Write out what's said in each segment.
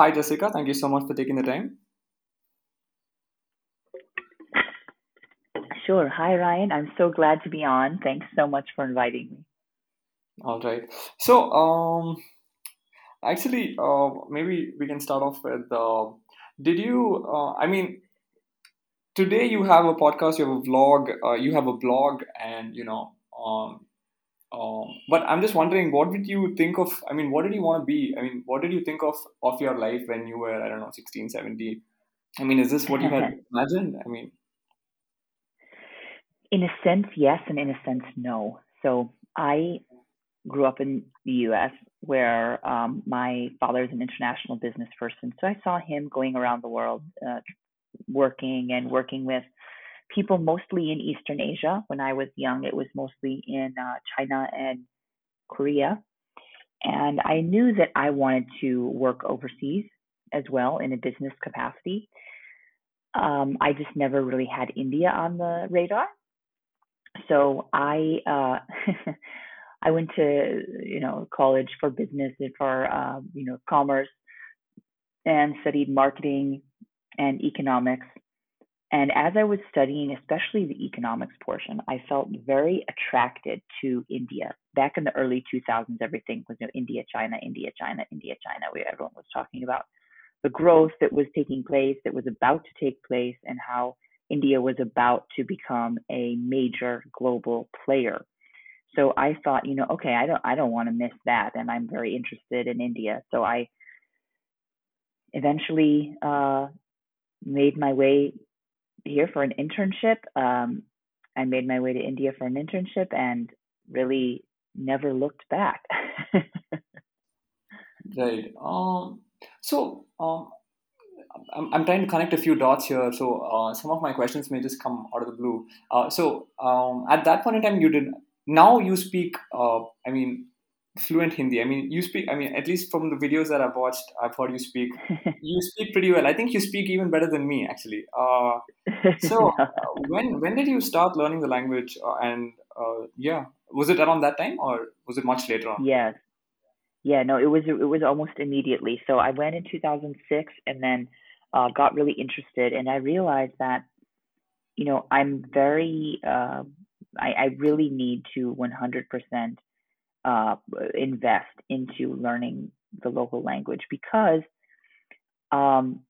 hi, Jessica. Thank you so much for taking the time. Sure. Hi, Ryan. I'm so glad to be on. Thanks so much for inviting me. All right. So, um, actually, uh, maybe we can start off with uh, did you, uh, I mean, today you have a podcast, you have a vlog, uh, you have a blog, and you know, um, um, but I'm just wondering, what did you think of? I mean, what did you want to be? I mean, what did you think of of your life when you were, I don't know, 16, 17? I mean, is this what you had imagined? I mean, in a sense, yes, and in a sense, no. So I grew up in the US where um, my father is an international business person. So I saw him going around the world uh, working and working with people mostly in Eastern Asia. When I was young, it was mostly in uh, China and Korea. And I knew that I wanted to work overseas as well in a business capacity. Um, I just never really had India on the radar. So I uh, I went to you know college for business and for uh, you know commerce and studied marketing and economics. And as I was studying, especially the economics portion, I felt very attracted to India. Back in the early 2000s, everything was you know, India, China, India, China, India, China. We, everyone was talking about the growth that was taking place, that was about to take place, and how India was about to become a major global player. So I thought, you know, okay, I don't I don't want to miss that and I'm very interested in India. So I eventually uh, made my way here for an internship. Um, I made my way to India for an internship and really never looked back. right. Um, so um, I'm, I'm trying to connect a few dots here. So uh, some of my questions may just come out of the blue. Uh, so um, at that point in time, you did. Now you speak. Uh, I mean, fluent Hindi. I mean, you speak. I mean, at least from the videos that I've watched, I've heard you speak. you speak pretty well. I think you speak even better than me, actually. Uh, so uh, when when did you start learning the language? Uh, and uh, yeah, was it around that time or was it much later on? Yes. Yeah, no, it was it was almost immediately. So I went in 2006 and then uh, got really interested, and I realized that you know I'm very uh, I, I really need to 100% uh, invest into learning the local language because um,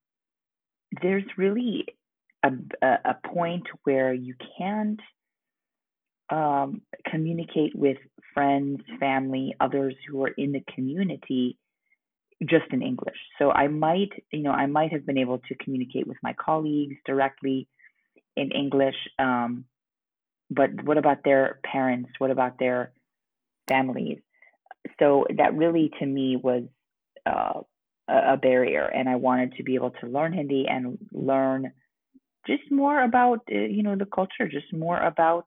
there's really a, a point where you can't um, communicate with friends, family, others who are in the community just in English. So I might, you know, I might have been able to communicate with my colleagues directly in English. Um, but what about their parents? What about their families? So that really, to me, was uh, a barrier, and I wanted to be able to learn Hindi and learn just more about, uh, you know, the culture, just more about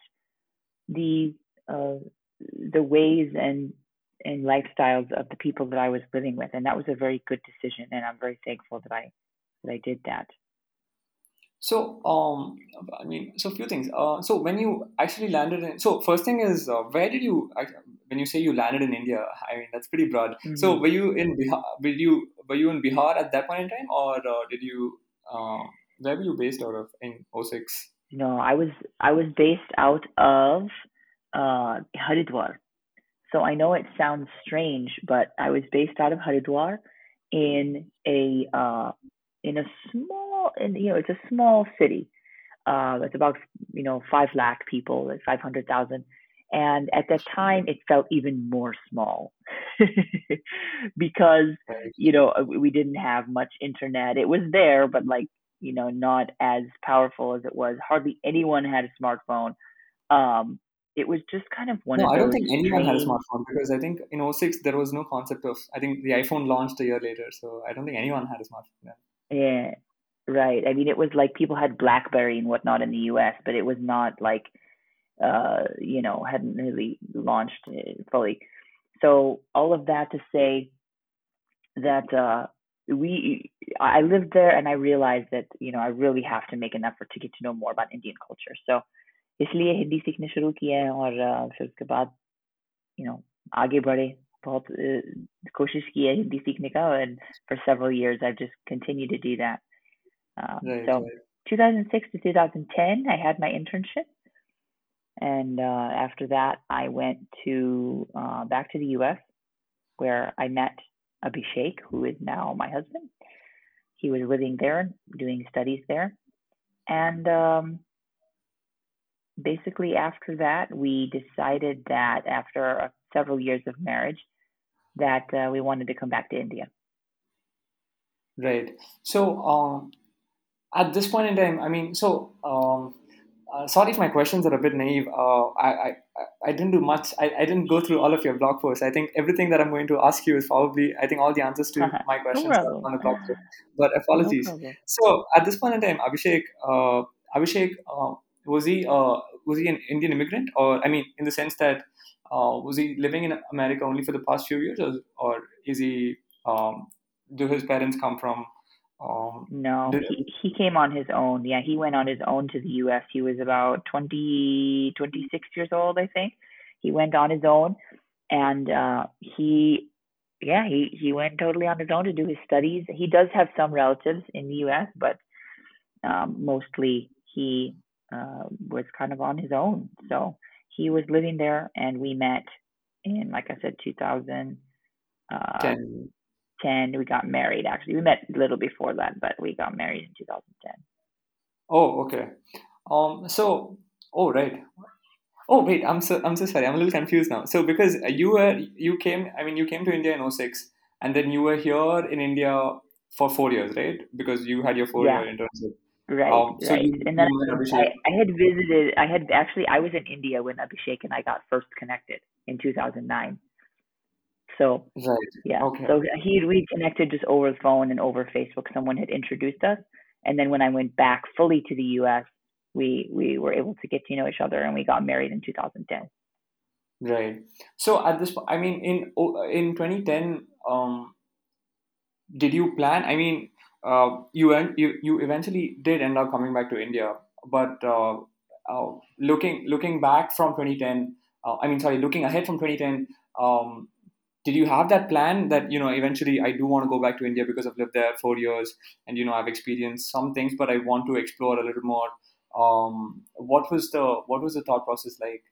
the uh, the ways and and lifestyles of the people that I was living with, and that was a very good decision, and I'm very thankful that I that I did that. So, um, I mean, so a few things. Uh, so when you actually landed in, so first thing is, uh, where did you, when you say you landed in India, I mean, that's pretty broad. Mm-hmm. So were you in Bihar, were you, were you in Bihar at that point in time or uh, did you, uh, where were you based out of in 06? No, I was, I was based out of uh, Haridwar. So I know it sounds strange, but I was based out of Haridwar in a uh, in a small, in, you know, it's a small city. Uh, it's about you know five lakh people, like five hundred thousand, and at that time it felt even more small because you know we didn't have much internet. It was there, but like you know not as powerful as it was. Hardly anyone had a smartphone. Um, it was just kind of one no, of I don't think anyone had a smartphone because I think in 06 there was no concept of I think the iPhone launched a year later, so I don't think anyone had a smartphone. Yeah. yeah, right. I mean, it was like people had BlackBerry and whatnot in the U.S., but it was not like uh, you know hadn't really launched uh, fully. So all of that to say that uh, we I lived there and I realized that you know I really have to make an effort to get to know more about Indian culture. So इसलिए हिंदी सीखने शुरू किए हैं और फिर उसके बाद you know आगे बढ़े बहुत कोशिश की है हिंदी सीखने का and for several years I've just continued to do that. Um, right, so right. 2006 to 2010 I had my internship, and uh, after that I went to uh, back to the U.S. where I met Abhishek, who is now my husband. He was living there, doing studies there, and um, basically after that we decided that after several years of marriage that uh, we wanted to come back to India. Right. So um, at this point in time, I mean, so um, uh, sorry if my questions are a bit naive. Uh, I, I I didn't do much. I, I didn't go through all of your blog posts. I think everything that I'm going to ask you is probably I think all the answers to my questions no are on the blog post. But apologies. No so at this point in time, Abhishek, uh, Abhishek, uh, was he uh, was he an Indian immigrant, or I mean, in the sense that uh, was he living in America only for the past few years, or, or is he? Um, do his parents come from? Um, no, he, he came on his own. Yeah, he went on his own to the U.S. He was about 20, 26 years old, I think. He went on his own, and uh, he, yeah, he he went totally on his own to do his studies. He does have some relatives in the U.S., but um, mostly he uh, was kind of on his own. So he was living there, and we met in, like I said, 2010. Uh, we got married. Actually, we met a little before that, but we got married in 2010. Oh, okay. Um. So, oh, right. Oh, wait. I'm so I'm so sorry. I'm a little confused now. So, because you were you came. I mean, you came to India in 06, and then you were here in India for four years, right? Because you had your four Yeah. year internship. Right, Um. So right. you And then I, I had visited, I had actually, I was in India when Abhishek and I got first connected in 2009. So, Right. yeah. Okay. So he, we connected just over the phone and over Facebook. Someone had introduced us. And then when I went back fully to the US, we, we were able to get to know each other and we got married in 2010. Right. So at this, I mean, in in 2010, um, did you plan? I mean, uh, you went, you you eventually did end up coming back to India, but uh, uh, looking looking back from 2010, uh, I mean, sorry, looking ahead from 2010, um, did you have that plan that you know eventually I do want to go back to India because I've lived there four years and you know I've experienced some things, but I want to explore a little more. Um, what was the what was the thought process like?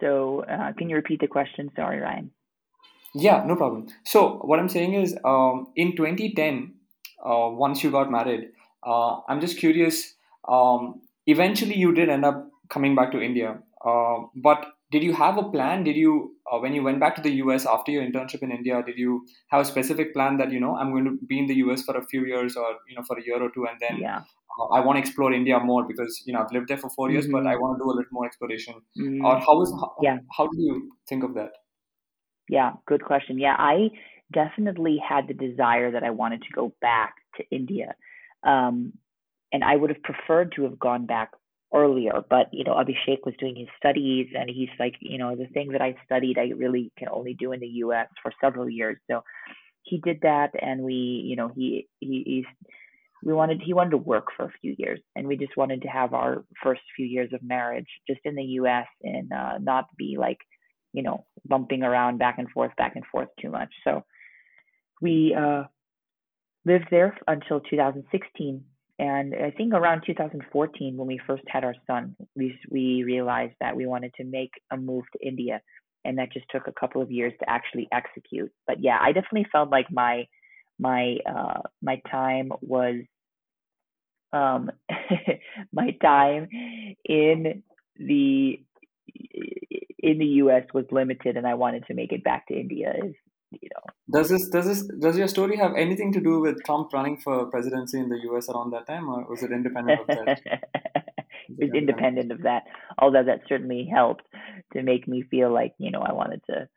So, uh, can you repeat the question? Sorry, Ryan. Yeah, no problem. So what I'm saying is, um, in 2010, uh, once you got married, uh, I'm just curious. Um, eventually, you did end up coming back to India. Uh, but did you have a plan? Did you, uh, when you went back to the US after your internship in India, did you have a specific plan that you know I'm going to be in the US for a few years or you know for a year or two, and then Yeah. uh, I want to explore India more because you know I've lived there for 4 years, but hmm I want to do a little more exploration. Or mm how was how, Yeah. how do you think of that? Yeah, good question. Yeah, I definitely had the desire that I wanted to go back to India. Um, and I would have preferred to have gone back earlier, but you know, Abhishek was doing his studies and he's like, you know, the thing that I studied, I really can only do in the US for several years. So he did that and we, you know, he, he, he's, we wanted, he wanted to work for a few years and we just wanted to have our first few years of marriage just in the US and uh, not be like, you know, bumping around back and forth, back and forth too much. So we uh, lived there until 2016. And I think around 2014, when we first had our son, we, we realized that we wanted to make a move to India. And that just took a couple of years to actually execute. But yeah, I definitely felt like my my uh, my time was um, my time in the in the U.S. was limited, and I wanted to make it back to India. Is you know. Does this does this does your story have anything to do with Trump running for presidency in the U.S. around that time, or was it independent of that? it was independent of that, although that certainly helped to make me feel like you know I wanted to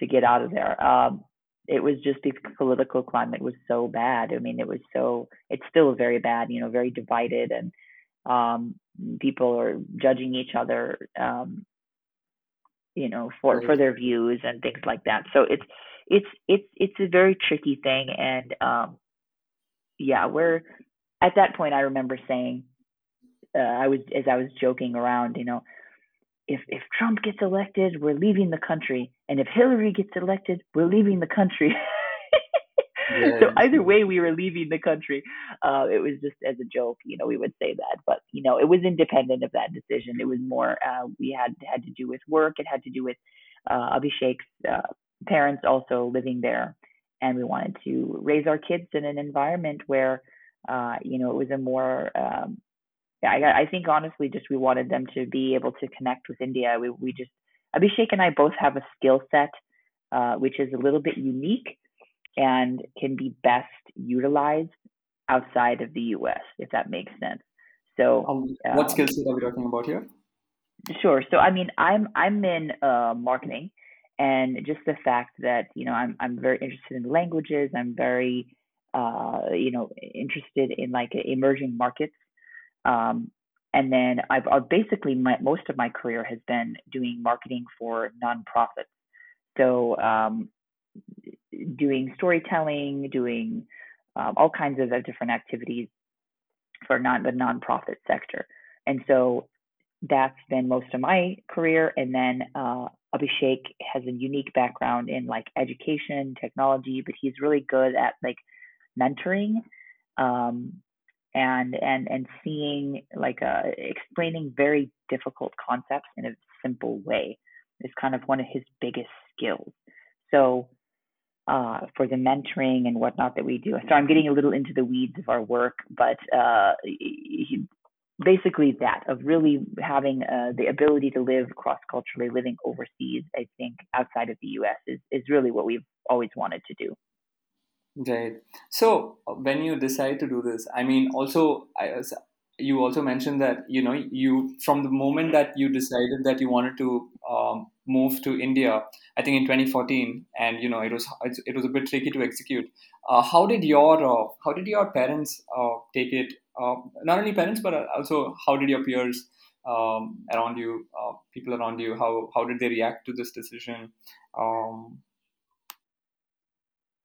to get out of there. Um, it was just the political climate was so bad. I mean, it was so it's still very bad. You know, very divided, and um, people are judging each other. Um, you know, for Right. for their views and things like that. So it's it's it's it's a very tricky thing, and um, yeah, we're at that point. I remember saying, uh, I was as I was joking around, you know, if if Trump gets elected, we're leaving the country, and if Hillary gets elected, we're leaving the country. So either way, we were leaving the country. Uh, it was just as a joke, you know, we would say that, but you know, it was independent of that decision. It was more uh, we had had to do with work. It had to do with uh, Abhishek's uh, parents also living there, and we wanted to raise our kids in an environment where, uh, you know, it was a more um, I, I think honestly, just we wanted them to be able to connect with India. We we just Abhishek and I both have a skill set uh, which is a little bit unique and can be best utilized outside of the U.S. If that makes sense. So, um, what um, skill set are we talking about here? Sure. So, I mean, I'm I'm in uh, marketing, and just the fact that you know I'm I'm very interested in languages. I'm very uh, you know interested in like emerging markets um, and then I've, I've basically my, most of my career has been doing marketing for nonprofits. So um, doing storytelling, doing um, all kinds of different activities for non the nonprofit sector. And so that's been most of my career. And then uh, Abhishek has a unique background in like education, technology, but he's really good at like mentoring um, and and and seeing like uh, explaining very difficult concepts in a simple way is kind of one of his biggest skills. So uh, for the mentoring and whatnot that we do. So I'm getting a little into the weeds of our work, but uh, he, basically that of really having uh, the ability to live cross culturally, living overseas, I think outside of the U.S. is is really what we've always wanted to do. Right. So when you decide to do this, I mean, also, I, you also mentioned that you know you from the moment that you decided that you wanted to um, move to India, I think in 2014, and you know it was it was a bit tricky to execute. Uh, how did your uh, how did your parents uh, take it? Uh, not only parents, but also how did your peers um, around you, uh, people around you, how how did they react to this decision? Um,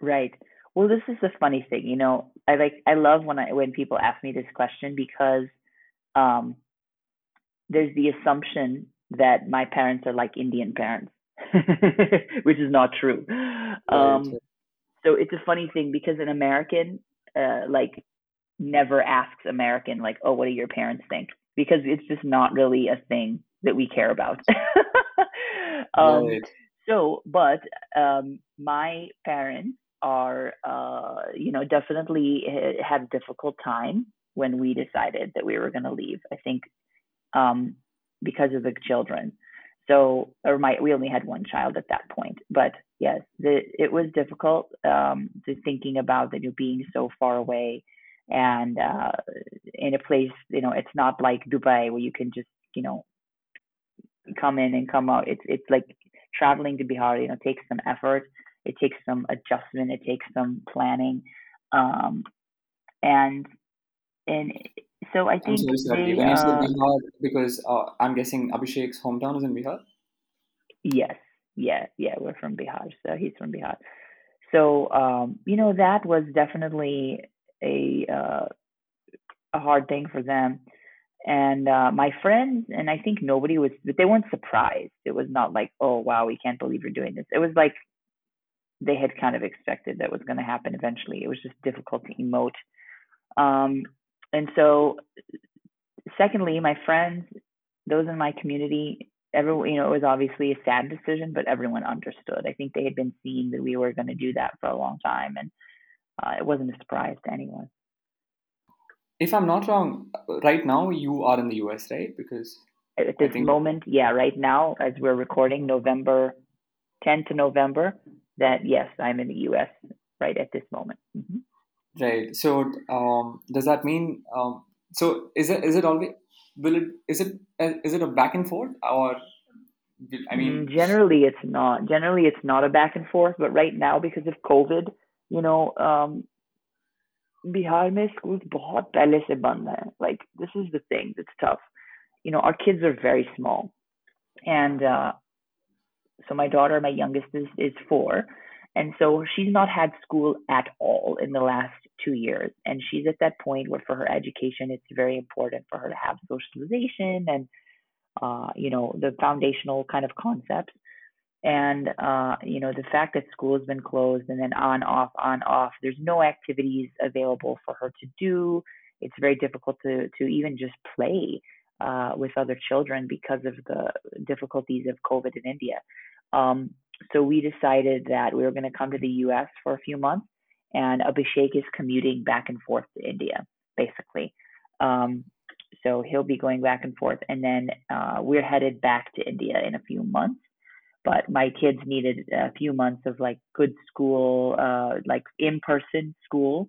right. Well, this is the funny thing, you know. I like I love when I when people ask me this question because um, there's the assumption that my parents are like Indian parents, which is not true. Um, so it's a funny thing because an American uh, like never asks American like, "Oh, what do your parents think?" Because it's just not really a thing that we care about. um, right. So, but um, my parents are, uh, you know, definitely had a difficult time when we decided that we were going to leave. I think um, because of the children. So, or my, we only had one child at that point. But yes, the, it was difficult um, to thinking about that you being so far away and uh, in a place, you know, it's not like Dubai where you can just, you know, come in and come out. It's it's like traveling to Bihar, you know, takes some effort it takes some adjustment. It takes some planning, um, and and so I think. I'm sorry, they, uh, Bihar, because uh, I'm guessing Abhishek's hometown is in Bihar. Yes, yeah, yeah, we're from Bihar, so he's from Bihar. So um, you know that was definitely a uh, a hard thing for them. And uh, my friends, and I think nobody was, but they weren't surprised. It was not like, oh wow, we can't believe you're doing this. It was like, they had kind of expected that was going to happen eventually. It was just difficult to emote. Um, and so, secondly, my friends, those in my community, everyone, you know, it was obviously a sad decision, but everyone understood. I think they had been seeing that we were going to do that for a long time, and uh, it wasn't a surprise to anyone. If I'm not wrong, right now you are in the US, right? Because at this think... moment, yeah, right now, as we're recording, November 10th to November, that yes, I'm in the U.S. right at this moment. Mm-hmm. Right. So um, does that mean? Um, so is it is it always will it is it is it a back and forth or I mean mm, generally it's not generally it's not a back and forth but right now because of COVID you know um, Bihar में schools बहुत पहले से बंद हैं like this is the thing that's tough you know our kids are very small and uh, so my daughter, my youngest, is, is four. And so she's not had school at all in the last two years. And she's at that point where for her education, it's very important for her to have socialization and uh, you know, the foundational kind of concepts. And uh, you know, the fact that school has been closed and then on, off, on, off, there's no activities available for her to do. It's very difficult to to even just play uh, with other children because of the difficulties of COVID in India. Um, so we decided that we were going to come to the U.S. for a few months, and Abhishek is commuting back and forth to India, basically. Um, so he'll be going back and forth, and then uh, we're headed back to India in a few months. But my kids needed a few months of like good school, uh, like in-person school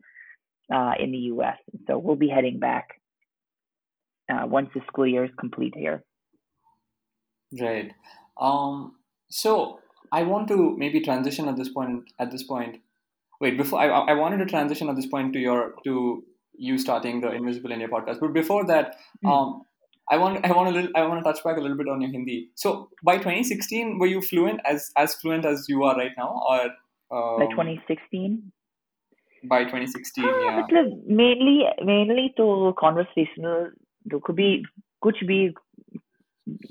uh, in the U.S. So we'll be heading back uh, once the school year is complete here. Right. Um, so I want to maybe transition at this point. At this point, wait. Before I, I wanted to transition at this point to your to you starting the Invisible India podcast. But before that, mm. um, I want I want a little I want to touch back a little bit on your Hindi. So by 2016, were you fluent as as fluent as you are right now, or um, by 2016? By 2016, ah, yeah. Mainly, mainly to conversational तो कभी कुछ भी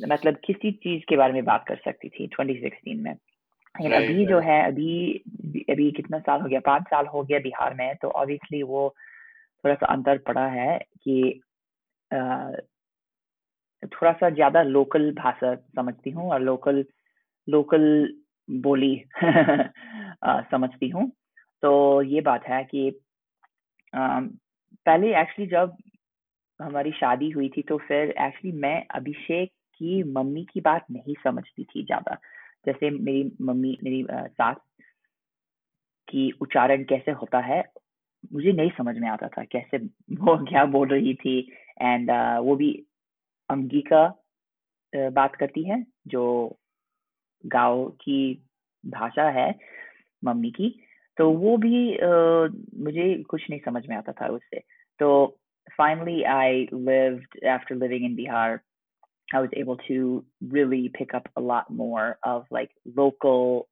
मतलब किसी चीज़ के बारे में बात कर सकती थी 2016 में। लेकिन अभी जो है अभी अभी कितना साल हो गया? पाँच साल हो गया बिहार में तो ऑब्वियसली वो थोड़ा सा अंतर पड़ा है कि थोड़ा सा ज़्यादा लोकल भाषा समझती हूँ और लोकल लोकल बोली समझती हूँ। तो ये बात है कि पहले एक्चुअली जब हमारी शादी हुई थी तो फिर एक्चुअली मैं अभिषेक की मम्मी की बात नहीं समझती थी ज़्यादा। जैसे मेरी मम्मी मेरी सास की उच्चारण कैसे होता है मुझे नहीं समझ में आता था कैसे वो क्या बोल रही थी। एंड uh, वो भी अंगिका बात करती है जो गाँव की भाषा है मम्मी की तो वो भी uh, मुझे कुछ नहीं समझ में आता था उससे। तो finally, I lived after living in Bihar. I was able to really pick up a lot more of like local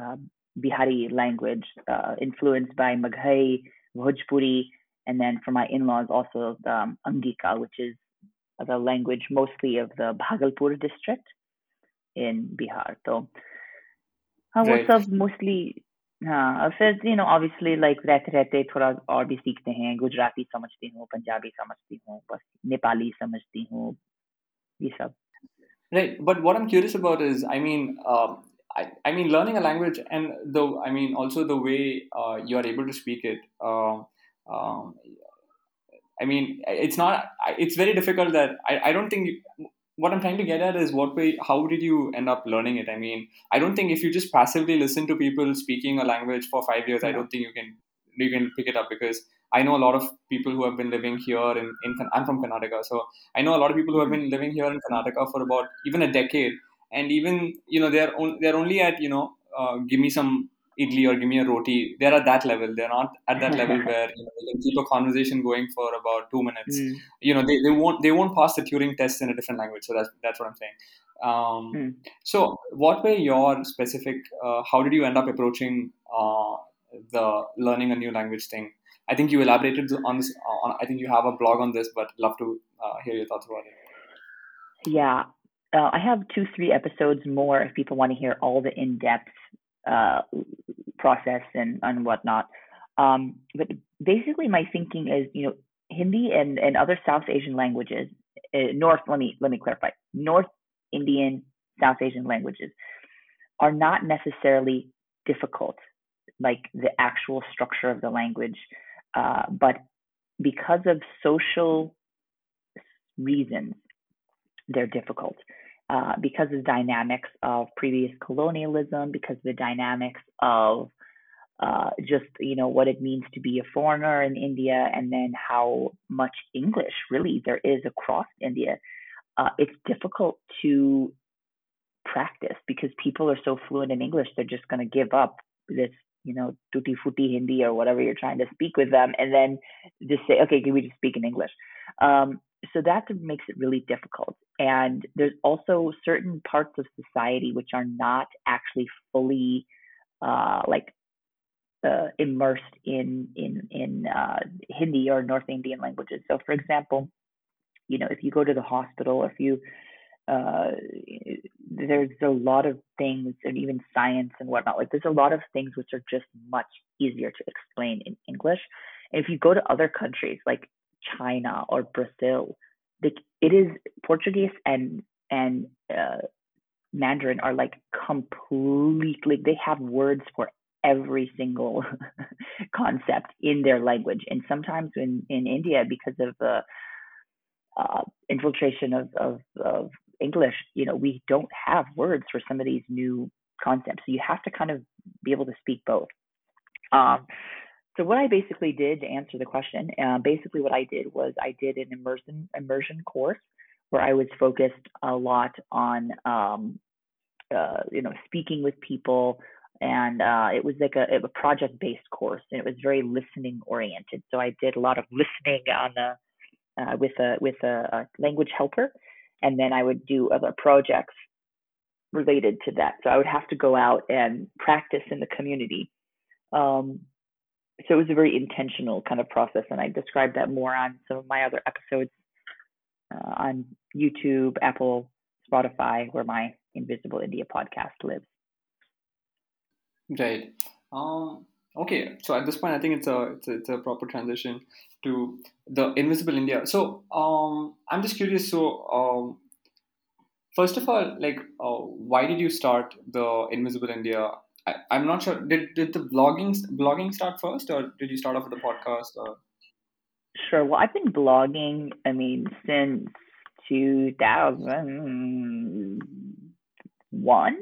uh, Bihari language, uh, influenced by Magahi, Bhojpuri, and then for my in-laws also the um, Angika, which is the language mostly of the Bhagalpur district in Bihar. So, uh, right. what's mostly हाँ और फिर you know obviously like रहते रहते थोड़ा और भी सीखते हैं गुजराती समझती हूँ पंजाबी समझती हूँ बस नेपाली समझती हूँ ये सब Right, but what I'm curious about is, I mean, um, I, I mean, learning a language, and the, I mean, also the way uh, you are able to speak it. Uh, um, I mean, it's not. It's very difficult. That I, I don't think what I'm trying to get at is what way, how did you end up learning it? I mean, I don't think if you just passively listen to people speaking a language for five years, yeah. I don't think you can you can pick it up because I know a lot of people who have been living here in, in I'm from Karnataka, so I know a lot of people who have been living here in Karnataka for about even a decade, and even you know they're on, they're only at you know uh, give me some idli or give me a roti. They're at that level. They're not at that level where you know, they can keep a conversation going for about two minutes. Mm. You know, they, they won't they won't pass the Turing test in a different language. So that's that's what I'm saying. Um, mm. So, what were your specific? Uh, how did you end up approaching uh, the learning a new language thing? I think you elaborated on this. On, I think you have a blog on this, but love to uh, hear your thoughts about it. Yeah, uh, I have two, three episodes more if people want to hear all the in depth uh, process and, and whatnot. Um, but basically, my thinking is, you know, Hindi and, and other South Asian languages, uh, North, let me, let me clarify, North Indian, South Asian languages are not necessarily difficult, like the actual structure of the language, uh, but because of social reasons, they're difficult uh, because of the dynamics of previous colonialism, because of the dynamics of uh, just you know what it means to be a foreigner in India, and then how much English really there is across India. Uh, it's difficult to practice because people are so fluent in English, they're just going to give up this you know tutti Hindi or whatever you're trying to speak with them, and then just say, okay, can we just speak in English? Um, so that makes it really difficult. And there's also certain parts of society which are not actually fully uh, like uh, immersed in in in uh, Hindi or North Indian languages. So, for example, you know, if you go to the hospital, if you uh, there's a lot of things, and even science and whatnot. Like there's a lot of things which are just much easier to explain in English. And if you go to other countries like China or Brazil, it is Portuguese and and uh, Mandarin are like completely. They have words for every single concept in their language. And sometimes in, in India, because of the uh, infiltration of, of, of English, you know, we don't have words for some of these new concepts. So you have to kind of be able to speak both. Um, so what I basically did to answer the question, uh, basically what I did was I did an immersion immersion course where I was focused a lot on um, uh, you know speaking with people, and uh, it was like a, a project based course, and it was very listening oriented. So I did a lot of listening on the uh, with a with a, a language helper, and then I would do other projects related to that. So I would have to go out and practice in the community. Um, so it was a very intentional kind of process, and I described that more on some of my other episodes uh, on YouTube, Apple, Spotify, where my Invisible India podcast lives. Right. Um, okay. So at this point, I think it's a, it's a it's a proper transition to the Invisible India. So um, I'm just curious. So um, first of all, like, uh, why did you start the Invisible India I, am not sure. Did did the blogging blogging start first, or did you start off with the podcast? Or? Sure. Well, I've been blogging. I mean, since 2001, maybe.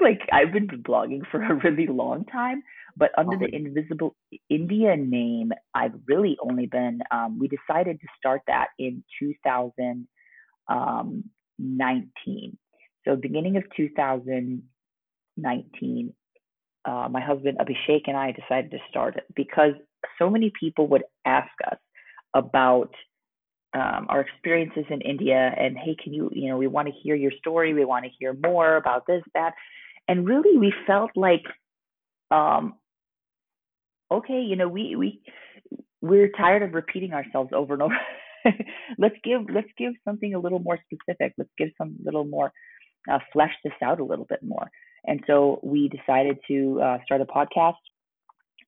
Like I've been blogging for a really long time. But under the Invisible India name, I've really only been. Um, we decided to start that in 2019. Um, so beginning of 2019, uh, my husband Abhishek and I decided to start it because so many people would ask us about um, our experiences in India and hey, can you, you know, we want to hear your story, we want to hear more about this, that, and really we felt like, um, okay, you know, we we we're tired of repeating ourselves over and over. let's give let's give something a little more specific. Let's give some little more uh, flesh this out a little bit more. And so we decided to uh, start a podcast.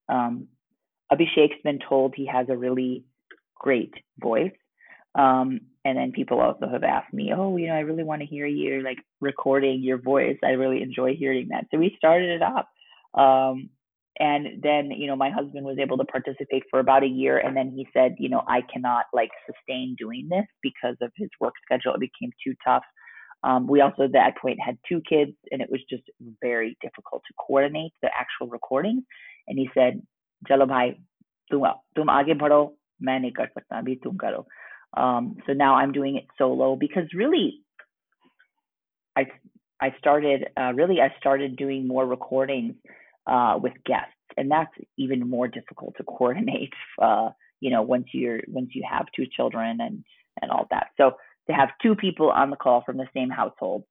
Um, Abhishek's been told he has a really great voice. Um, and then people also have asked me, oh, you know, I really want to hear you like recording your voice. I really enjoy hearing that. So we started it up. Um, and then, you know, my husband was able to participate for about a year. And then he said, you know, I cannot like sustain doing this because of his work schedule. It became too tough. Um, we also at that point had two kids, and it was just very difficult to coordinate the actual recordings. And he said, "Chalo bhai, tum tum aage nahi tum karo." Um, so now I'm doing it solo because really, I I started uh, really I started doing more recordings uh, with guests, and that's even more difficult to coordinate. Uh, you know, once you're once you have two children and and all that. So to have two people on the call from the same household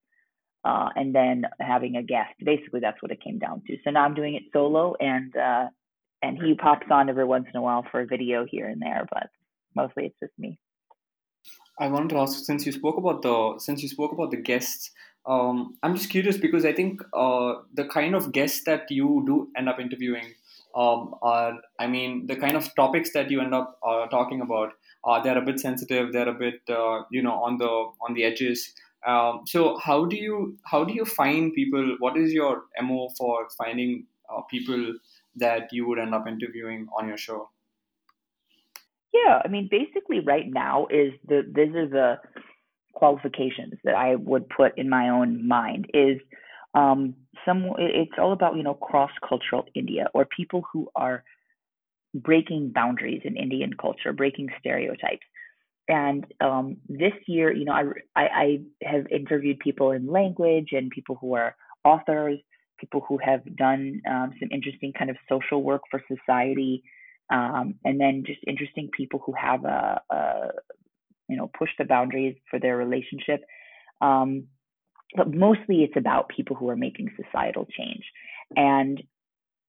uh, and then having a guest. Basically, that's what it came down to. So now I'm doing it solo, and uh, and he pops on every once in a while for a video here and there, but mostly it's just me. I wanted to ask since you spoke about the since you spoke about the guests. Um, I'm just curious because I think uh, the kind of guests that you do end up interviewing um, are, I mean, the kind of topics that you end up uh, talking about uh, they're a bit sensitive they're a bit uh, you know on the on the edges. Um, so how do you how do you find people what is your mo for finding uh, people that you would end up interviewing on your show? Yeah i mean basically right now is the these are the qualifications that i would put in my own mind is um, some it's all about you know cross cultural india or people who are breaking boundaries in Indian culture, breaking stereotypes. And um, this year, you know, I, I, I have interviewed people in language and people who are authors, people who have done um, some interesting kind of social work for society, um, and then just interesting people who have a, a, you know, push the boundaries for their relationship. Um, but mostly it's about people who are making societal change. And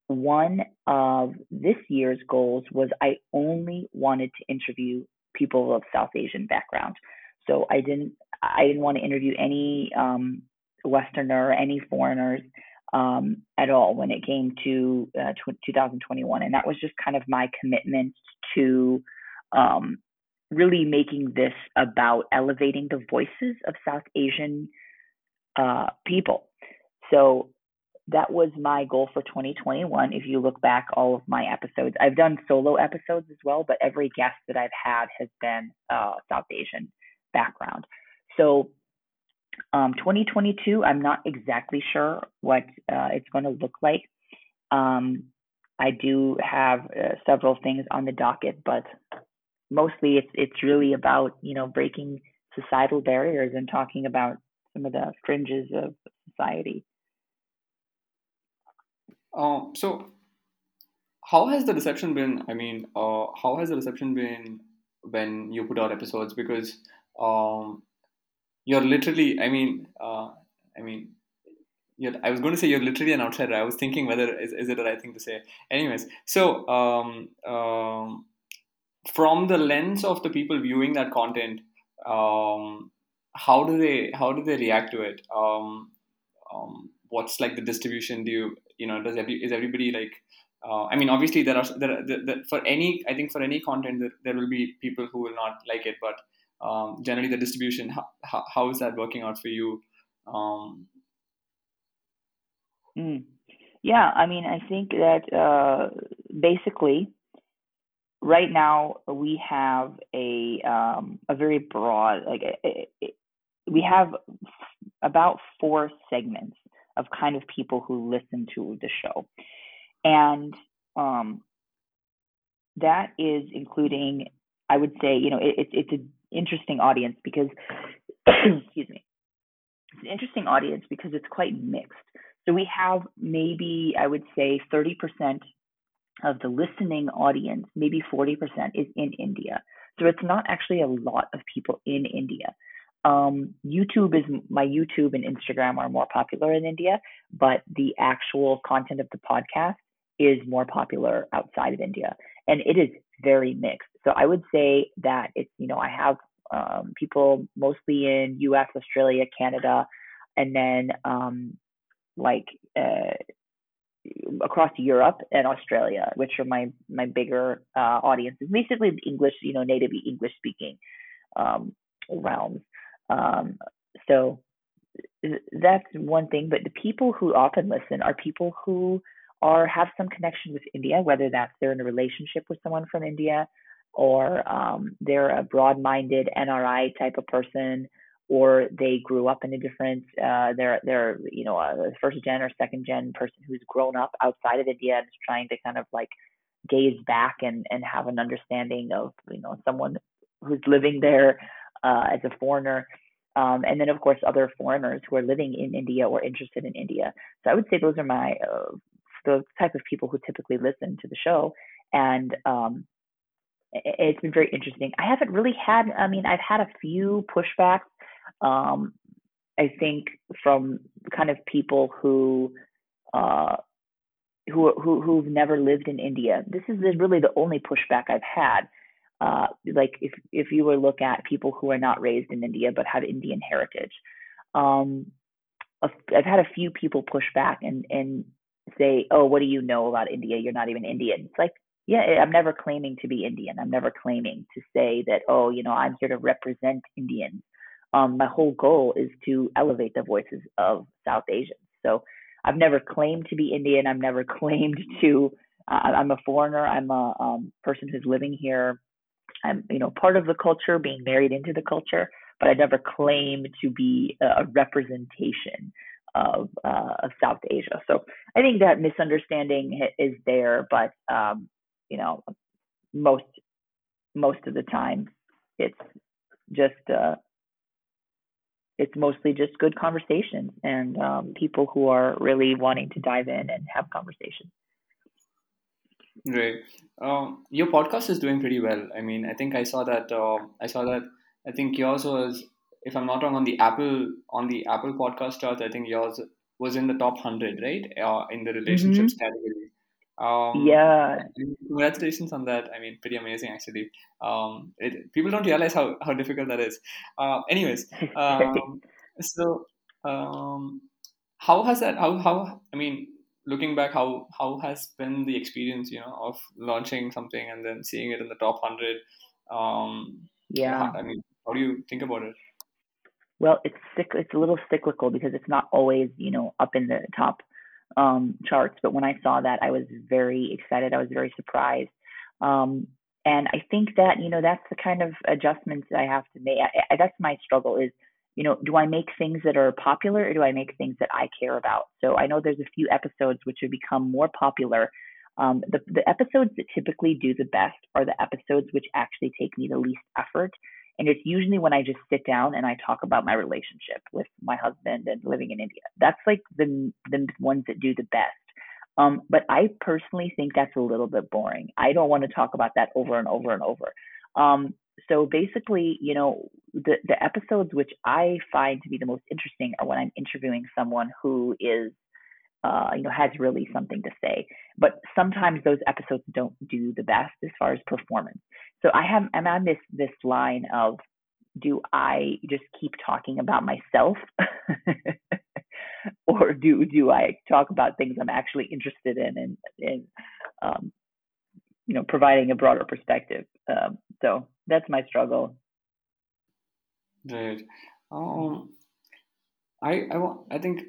one of this year's goals was I only wanted to interview people of South Asian background. So I didn't I didn't want to interview any um, Westerner, any foreigners um, at all when it came to uh, 2021. And that was just kind of my commitment to um, really making this about elevating the voices of South Asian uh, people. So that was my goal for 2021. If you look back all of my episodes, I've done solo episodes as well, but every guest that I've had has been uh, South Asian background. So um, 2022, I'm not exactly sure what uh, it's going to look like. Um, I do have uh, several things on the docket, but mostly it's it's really about you know breaking societal barriers and talking about some of the fringes of society. Um, so, how has the reception been? I mean, uh, how has the reception been when you put out episodes? Because um, you're literally, I mean, uh, I mean, I was going to say you're literally an outsider. I was thinking whether is, is it the right thing to say. Anyways, so um, um, from the lens of the people viewing that content, um, how do they how do they react to it? Um, um, what's like the distribution? Do you you know does every is everybody like uh, I mean, obviously there are there, there, there, for any I think for any content there, there will be people who will not like it, but um, generally the distribution how, how, is that working out for you? Um, mm. Yeah, I mean, I think that uh, basically right now we have a um, a very broad like a, a, we have about four segments of kind of people who listen to the show, and um, that is including I would say you know it, it's an interesting audience because excuse me it's an interesting audience because it's quite mixed. So we have maybe I would say 30% of the listening audience, maybe 40%, is in India. So it's not actually a lot of people in India. Um, YouTube is my YouTube and Instagram are more popular in India, but the actual content of the podcast is more popular outside of India, and it is very mixed. So I would say that it's you know I have um, people mostly in U.S., Australia, Canada, and then um, like uh, across Europe and Australia, which are my my bigger uh, audiences. Basically, English, you know, native English speaking um, realms. Um, so that's one thing. But the people who often listen are people who are have some connection with India, whether that's they're in a relationship with someone from India, or um, they're a broad-minded NRI type of person or they grew up in a different uh, they're they're you know a first gen or second gen person who's grown up outside of India and is trying to kind of like gaze back and and have an understanding of you know someone who's living there uh, as a foreigner. Um, and then of course other foreigners who are living in India or interested in India. So I would say those are my uh, the type of people who typically listen to the show. And um, it's been very interesting. I haven't really had, I mean, I've had a few pushbacks um, I think from kind of people who uh, who who who've never lived in India. This is really the only pushback I've had. Uh, like if if you were to look at people who are not raised in India but have Indian heritage, um, I've had a few people push back and and say, "Oh, what do you know about India? You're not even Indian." It's like, yeah, I'm never claiming to be Indian. I'm never claiming to say that, "Oh, you know, I'm here to represent Indians." um, my whole goal is to elevate the voices of South Asians. So I've never claimed to be Indian. I've never claimed to. I'm a foreigner. I'm a um, person who's living here. I'm, you know, part of the culture, being married into the culture, but I never claim to be a representation of, uh, of South Asia. So I think that misunderstanding is there, but um, you know, most most of the time, it's just uh, it's mostly just good conversation and um, people who are really wanting to dive in and have conversation. Great. Um, your podcast is doing pretty well. I mean, I think I saw that. Uh, I saw that. I think yours was, if I'm not wrong, on the Apple on the Apple podcast charts. I think yours was in the top hundred, right? Uh, in the relationships mm-hmm. category. Um, yeah. Congratulations on that. I mean, pretty amazing actually. Um, it, people don't realize how, how difficult that is. Uh, anyways, um, so um, how has that? How how? I mean, looking back, how how has been the experience? You know, of launching something and then seeing it in the top hundred. Um, yeah. I mean, how do you think about it? Well, it's it's a little cyclical because it's not always you know up in the top um, charts. But when I saw that, I was very excited. I was very surprised. Um, and I think that you know that's the kind of adjustments I have to make. I, I, that's my struggle is you know do I make things that are popular or do I make things that I care about? So I know there's a few episodes which have become more popular. Um, the the episodes that typically do the best are the episodes which actually take me the least effort and it's usually when I just sit down and I talk about my relationship with my husband and living in India. That's like the the ones that do the best. Um, but I personally think that's a little bit boring. I don't want to talk about that over and over and over. Um, so basically, you know, the the episodes which I find to be the most interesting are when I'm interviewing someone who is uh, you know, has really something to say. But sometimes those episodes don't do the best as far as performance. So I have I'm on this this line of do I just keep talking about myself or do do I talk about things I'm actually interested in and, and um, you know providing a broader perspective. Um, so that's my struggle. Right. Um, I I I think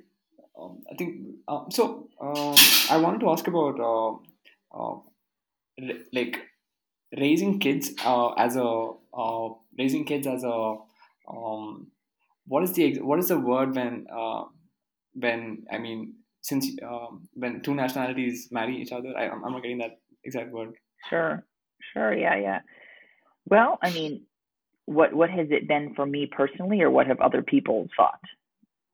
um, I think um, so. Um, I wanted to ask about uh, uh, like raising kids uh, as a uh, raising kids as a um, what is the what is the word when uh, when I mean since um, when two nationalities marry each other I, I'm not getting that exact word. Sure, sure, yeah, yeah. Well, I mean, what what has it been for me personally, or what have other people thought?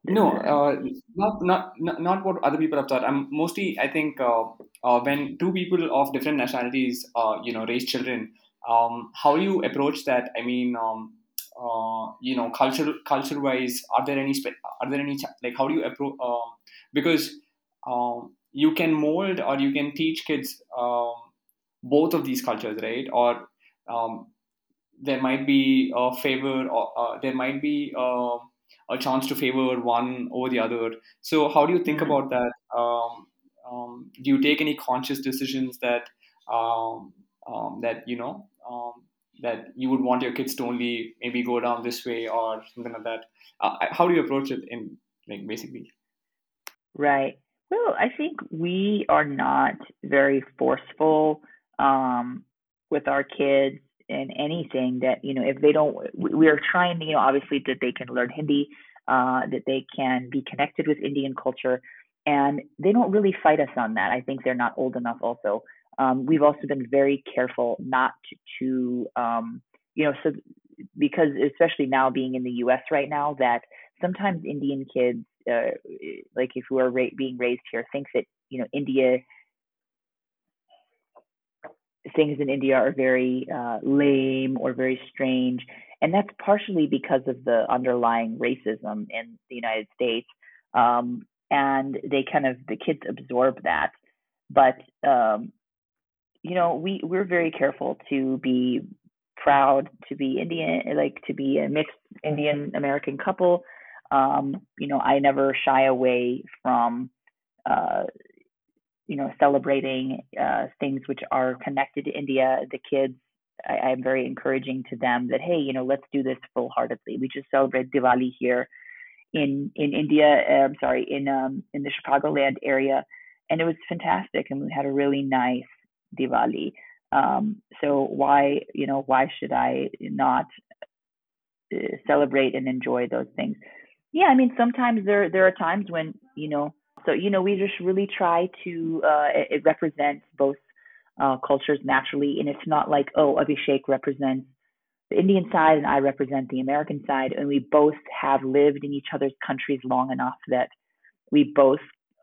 No, uh, not, not not not what other people have thought. I'm mostly I think uh, uh, when two people of different nationalities, uh, you know, raise children, um, how do you approach that? I mean, um, uh, you know, cultural culture wise, are there any are there any like how do you approach? Uh, because um, you can mold or you can teach kids um, both of these cultures, right? Or um, there might be a favor, or uh, there might be. Uh, a chance to favor one over the other. So how do you think mm-hmm. about that? Um, um, do you take any conscious decisions that um, um that you know um, that you would want your kids to only maybe go down this way or something like that? Uh, how do you approach it in like basically? Right. Well, I think we are not very forceful um, with our kids in anything that you know if they don't we are trying you know obviously that they can learn hindi uh, that they can be connected with indian culture and they don't really fight us on that. I think they're not old enough also. Um, we've also been very careful not to, to um, you know so because especially now being in the us right now that sometimes indian kids uh, like if we are ra- being raised here think that you know india things in India are very uh, lame or very strange. And that's partially because of the underlying racism in the United States. Um, and they kind of, the kids absorb that. But, um, you know, we, we're very careful to be proud to be Indian, like to be a mixed Indian American couple. Um, you know, I never shy away from uh, you know, celebrating uh, things which are connected to India. The kids, I, I'm very encouraging to them that hey, you know, let's do this full heartedly. We just celebrate Diwali here in in India. Uh, I'm sorry, in um, in the Chicagoland area, and it was fantastic, and we had a really nice Diwali. Um, so why you know why should I not uh, celebrate and enjoy those things? Yeah, I mean sometimes there there are times when you know so, you know, we just really try to, uh, it, represents both uh, cultures naturally. And it's not like, oh, Abhishek represents the Indian side and I represent the American side. And we both have lived in each other's countries long enough that we both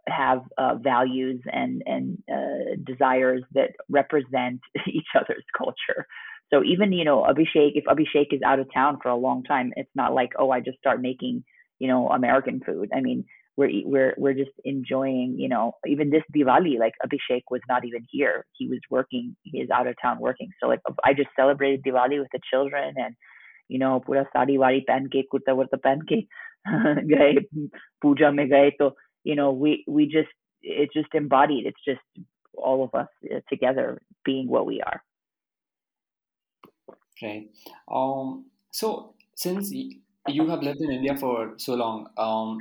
have uh, values and, and uh, desires that represent each other's culture. So even, you know, Abhishek, if Abhishek is out of town for a long time, it's not like, oh, I just start making, you know, American food. I mean, we're we're we're just enjoying you know even this diwali like abhishek was not even here. He was working he is out of town working. So like i just celebrated diwali with the children and you know pura sari wari pancake, ke kurta wurta puja me gaye. So you know we we just it's just embodied. It's just all of us uh, together being what we are. Right. Um so since you have lived in india for so long um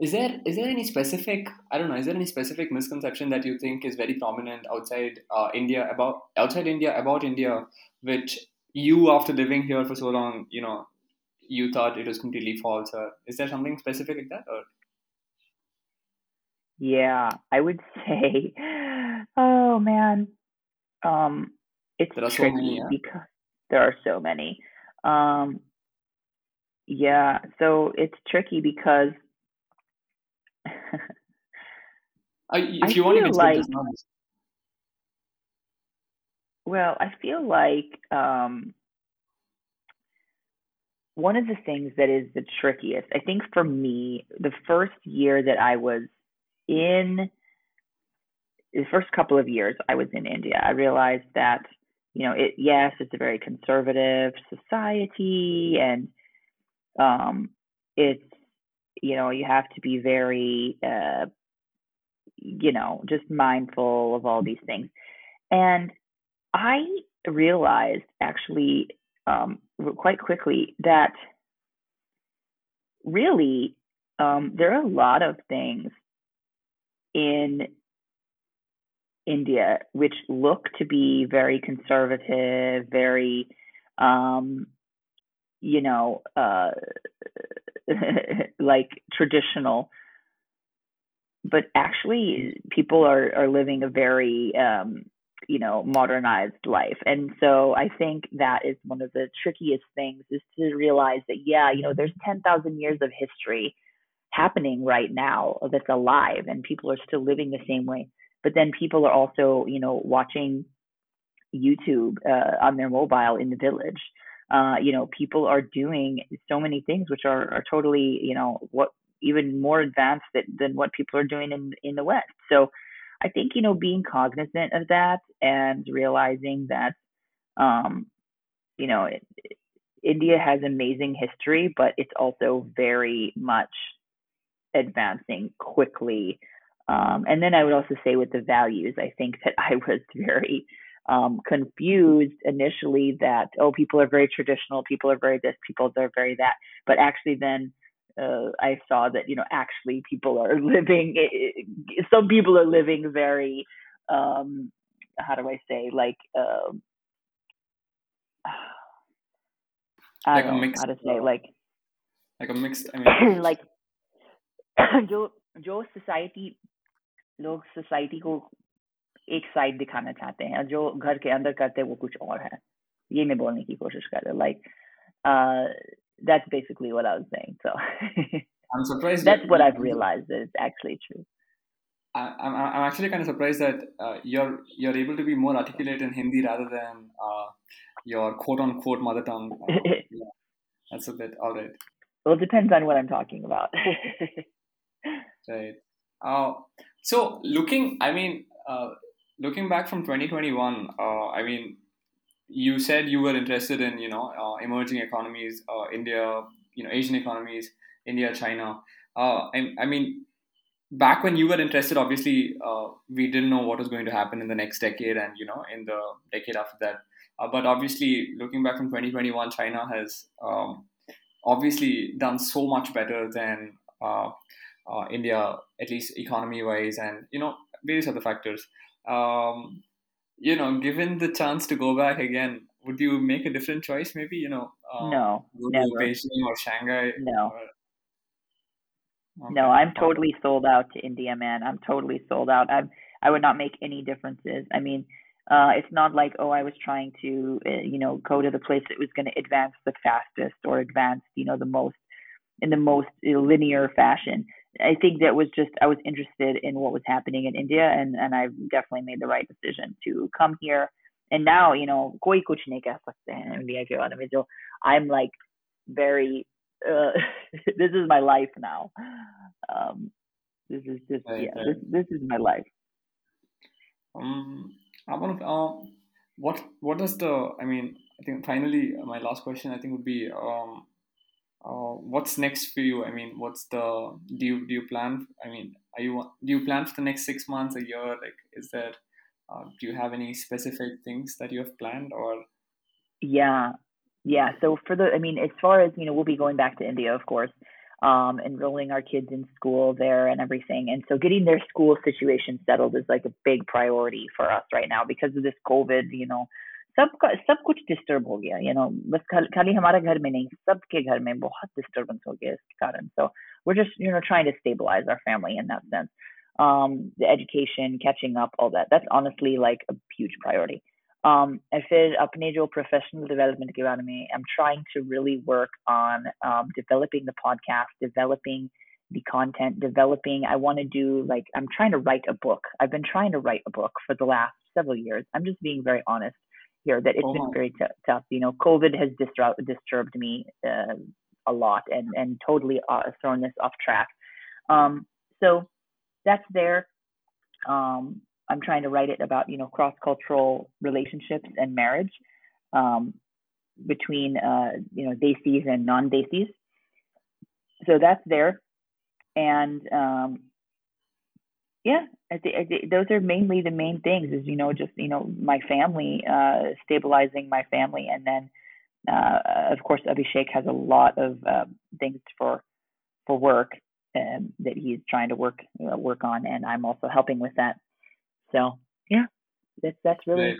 is there is there any specific I don't know is there any specific misconception that you think is very prominent outside uh, India about outside India about India which you after living here for so long you know you thought it was completely false or is there something specific like that or yeah I would say oh man um it's there are tricky so many yeah? because there are so many um yeah so it's tricky because if I you want, to like, Well, I feel like um, one of the things that is the trickiest, I think for me, the first year that I was in, the first couple of years I was in India, I realized that, you know, it, yes, it's a very conservative society and um, it's you know you have to be very uh, you know just mindful of all these things. And i realized actually um, quite quickly that really um, there are a lot of things in India which look to be very conservative, very, um, you know, uh, like traditional. But actually people are are living a very um you know modernized life. And so i think that is one of the trickiest things is to realize that yeah you know there's 10,000 years of history happening right now that's alive and people are still living the same way. But then people are also you know watching youtube uh, on their mobile in the village uh, you know, people are doing so many things which are, are totally, you know, what even more advanced that, than what people are doing in, in the West. So I think, you know, being cognizant of that and realizing that, um, you know, it, India has amazing history, but it's also very much advancing quickly. Um, and then I would also say with the values, I think that I was very um, confused initially that oh people are very traditional people are very this people are very that but actually then uh, I saw that you know actually people are living some people are living very um, how do I say like uh, I like don't know mixed, how to say like like a mixed I mean like जो जो society लोग society को एक side दिखाना चाहते हैं जो घर के अंदर करते हैं वो कुछ और है ये मैं बोलने की कोशिश कर रहा like that's basically what I was saying. So I'm surprised. That's what I've realized that it's actually true. I, I'm I'm actually kind of surprised that uh, you're you're able to be more articulate in Hindi rather than uh, your quote unquote mother tongue. Uh, yeah, that's a bit all right. Well, it depends on what I'm talking about. right. Uh, so looking, I mean, uh, looking back from 2021, uh, I mean, you said you were interested in you know uh, emerging economies, uh, India, you know Asian economies, India, China. Uh, I, I mean, back when you were interested, obviously uh, we didn't know what was going to happen in the next decade, and you know in the decade after that. Uh, but obviously, looking back from 2021, China has um, obviously done so much better than India, at least economy-wise, and you know various other factors um, you know, given the chance to go back again, would you make a different choice? Maybe you know, um, no, never. Beijing or Shanghai. No. Or... Okay. No, I'm totally sold out to India, man. I'm totally sold out. I'm I would not make any differences. I mean, uh, it's not like oh, I was trying to uh, you know go to the place that was going to advance the fastest or advance you know the most in the most linear fashion. I think that was just I was interested in what was happening in India, and and I definitely made the right decision to come here. And now, you know, कोई कुछ नहीं कह सकते हैं India के बारे में जो I'm like very uh, this is my life now. Um, This is just Right, yeah. right. This this is my life. Um, I want to. Um, what what does the? I mean, I think finally uh, my last question I think would be um, uh, what's next for you? I mean, what's the? Do you do you plan? I mean, are you do you plan for the next six months, a year? Like, is there? Uh, do you have any specific things that you have planned or? Yeah, yeah. So for the, I mean, as far as you know, we'll be going back to India, of course, um, enrolling our kids in school there and everything. And so getting their school situation settled is like a big priority for us right now because of this COVID. You know, सब सब कुछ disturb हो गया you know बस खाली हमारे घर में नहीं सबके घर में बहुत disturbance हो गया इसके कारण so we're just you know trying to stabilize our family in that sense um the education catching up all that that's honestly like a huge priority um and फिर अपने जो professional development के बारे में I'm trying to really work on um, developing the podcast developing the content developing I want to do like I'm trying to write a book I've been trying to write a book for the last several years I'm just being very honest here that it's oh. been very t- tough. You know, COVID has disrupt, disturbed me uh, a lot and and totally uh, thrown this off track. Um, so that's there. Um, I'm trying to write it about you know cross cultural relationships and marriage um, between uh, you know Desis and non Desis. So that's there, and um, yeah I th- I th- those are mainly the main things is you know just you know my family uh stabilizing my family and then uh of course abhishek has a lot of uh, things for for work um, that he's trying to work uh, work on and i'm also helping with that so yeah that's that's really.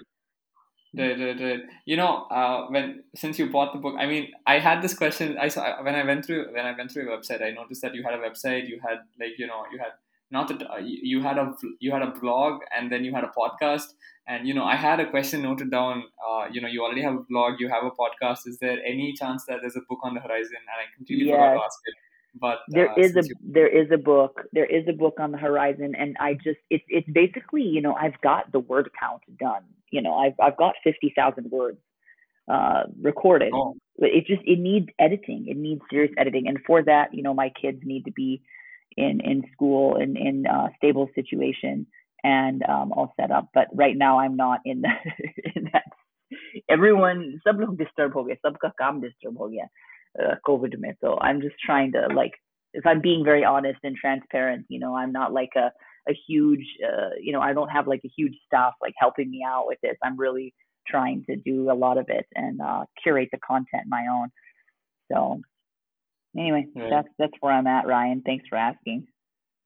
Right, right, right. You know, uh, when since you bought the book, I mean, I had this question. I saw when I went through when I went through your website. I noticed that you had a website. You had like you know you had not that uh, you had a you had a blog and then you had a podcast. And you know i had a question noted down uh, you know you already have a blog you have a podcast. Is there any chance that there's a book on the horizon? And i completely yes. forgot to ask it. But there uh, is a you... there is a book there is a book on the horizon. And i just it's it's basically you know i've got the word count done. You know i've i've got 50,000 words uh recorded. Oh. but it just it needs editing. It needs serious editing. And for that you know my kids need to be in in school in in a stable situation and um, all set up. But right now, I'm not in, the, in that. Everyone, सब लोग disturb हो गए, सबका काम disturb हो गया uh, COVID में. So I'm just trying to like, if I'm being very honest and transparent, you know, I'm not like a a huge, uh, you know, I don't have like a huge staff like helping me out with this. I'm really trying to do a lot of it and uh, curate the content my own. So anyway, right. that's that's where I'm at, Ryan. Thanks for asking.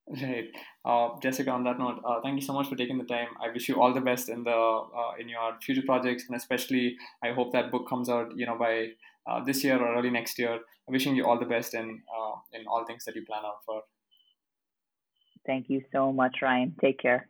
Right, uh, Jessica. On that note, uh, thank you so much for taking the time. I wish you all the best in the uh, in your future projects, and especially I hope that book comes out, you know, by uh, this year or early next year. I'm wishing you all the best in uh, in all things that you plan out for. Thank you so much, Ryan. Take care.